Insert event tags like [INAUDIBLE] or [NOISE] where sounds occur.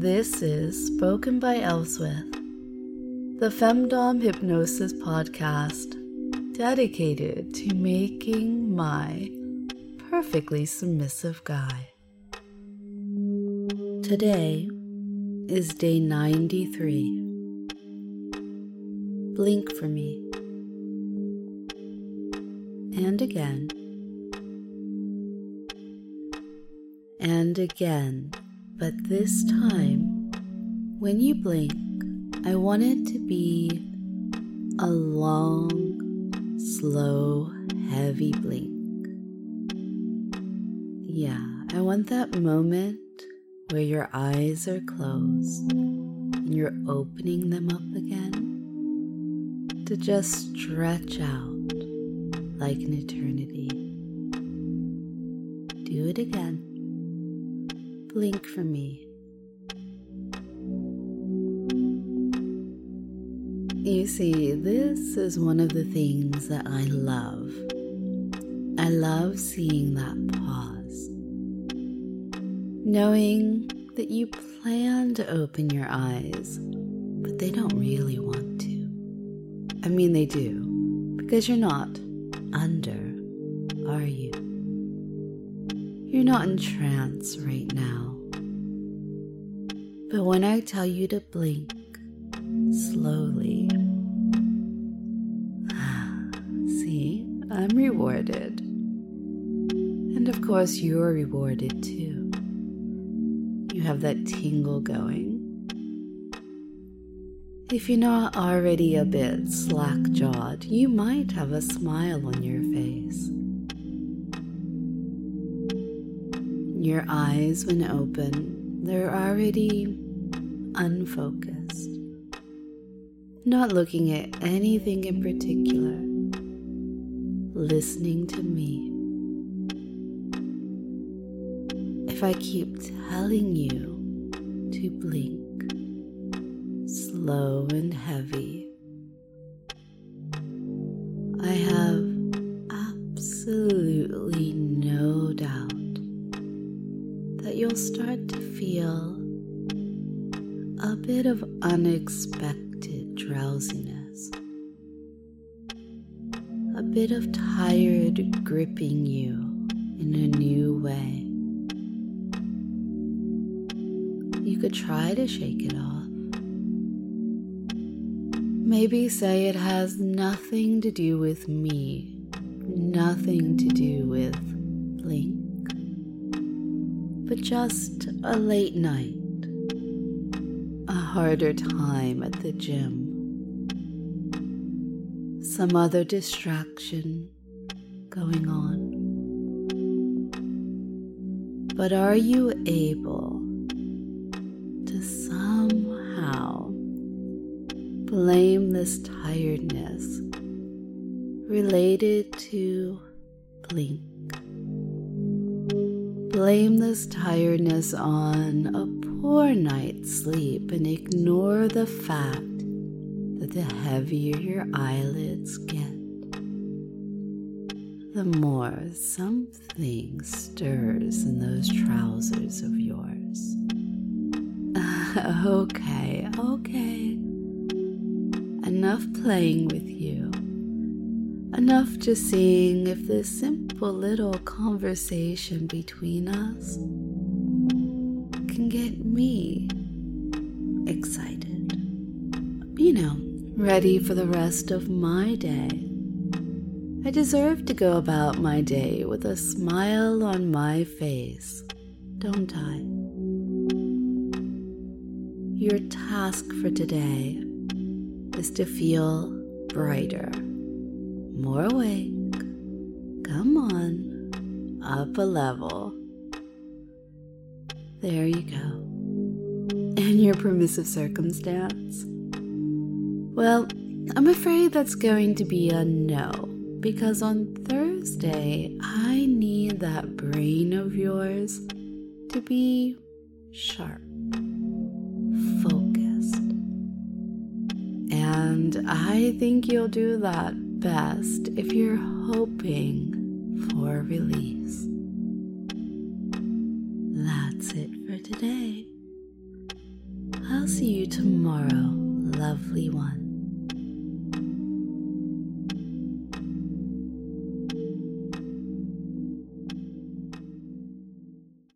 This is Spoken by Elswith, the Femdom Hypnosis podcast dedicated to making my perfectly submissive guy. Today is day 93. Blink for me. And again. And again. But this time, when you blink, I want it to be a long, slow, heavy blink. Yeah, I want that moment where your eyes are closed and you're opening them up again to just stretch out like an eternity. Do it again. Blink for me. You see, this is one of the things that I love. I love seeing that pause. Knowing that you plan to open your eyes, but they don't really want to. I mean, they do, because you're not under, are you? You're not in trance right now. But when I tell you to blink slowly, [SIGHS] see, I'm rewarded. And of course, you're rewarded too. You have that tingle going. If you're not already a bit slack jawed, you might have a smile on your face. Your eyes, when open, they're already unfocused, not looking at anything in particular, listening to me. If I keep telling you to blink, slow and heavy, I have absolutely no doubt you'll start to feel a bit of unexpected drowsiness, a bit of tired gripping you in a new way. You could try to shake it off. Maybe say it has nothing to do with me, nothing to do with but just a late night, a harder time at the gym, some other distraction going on. But are you able to somehow blame this tiredness related to blink? Blame this tiredness on a poor night's sleep and ignore the fact that the heavier your eyelids get, the more something stirs in those trousers of yours. [LAUGHS] okay, okay. Enough playing with you. Enough just seeing if this simple little conversation between us can get me excited. You know, ready for the rest of my day. I deserve to go about my day with a smile on my face, don't I? Your task for today is to feel brighter more awake. Come on, up a level. There you go. And your permissive circumstance? Well, I'm afraid that's going to be a no, because on Thursday, I need that brain of yours to be sharp, focused. And I think you'll do that best if you're hoping for release. That's it for today. I'll see you tomorrow, lovely one.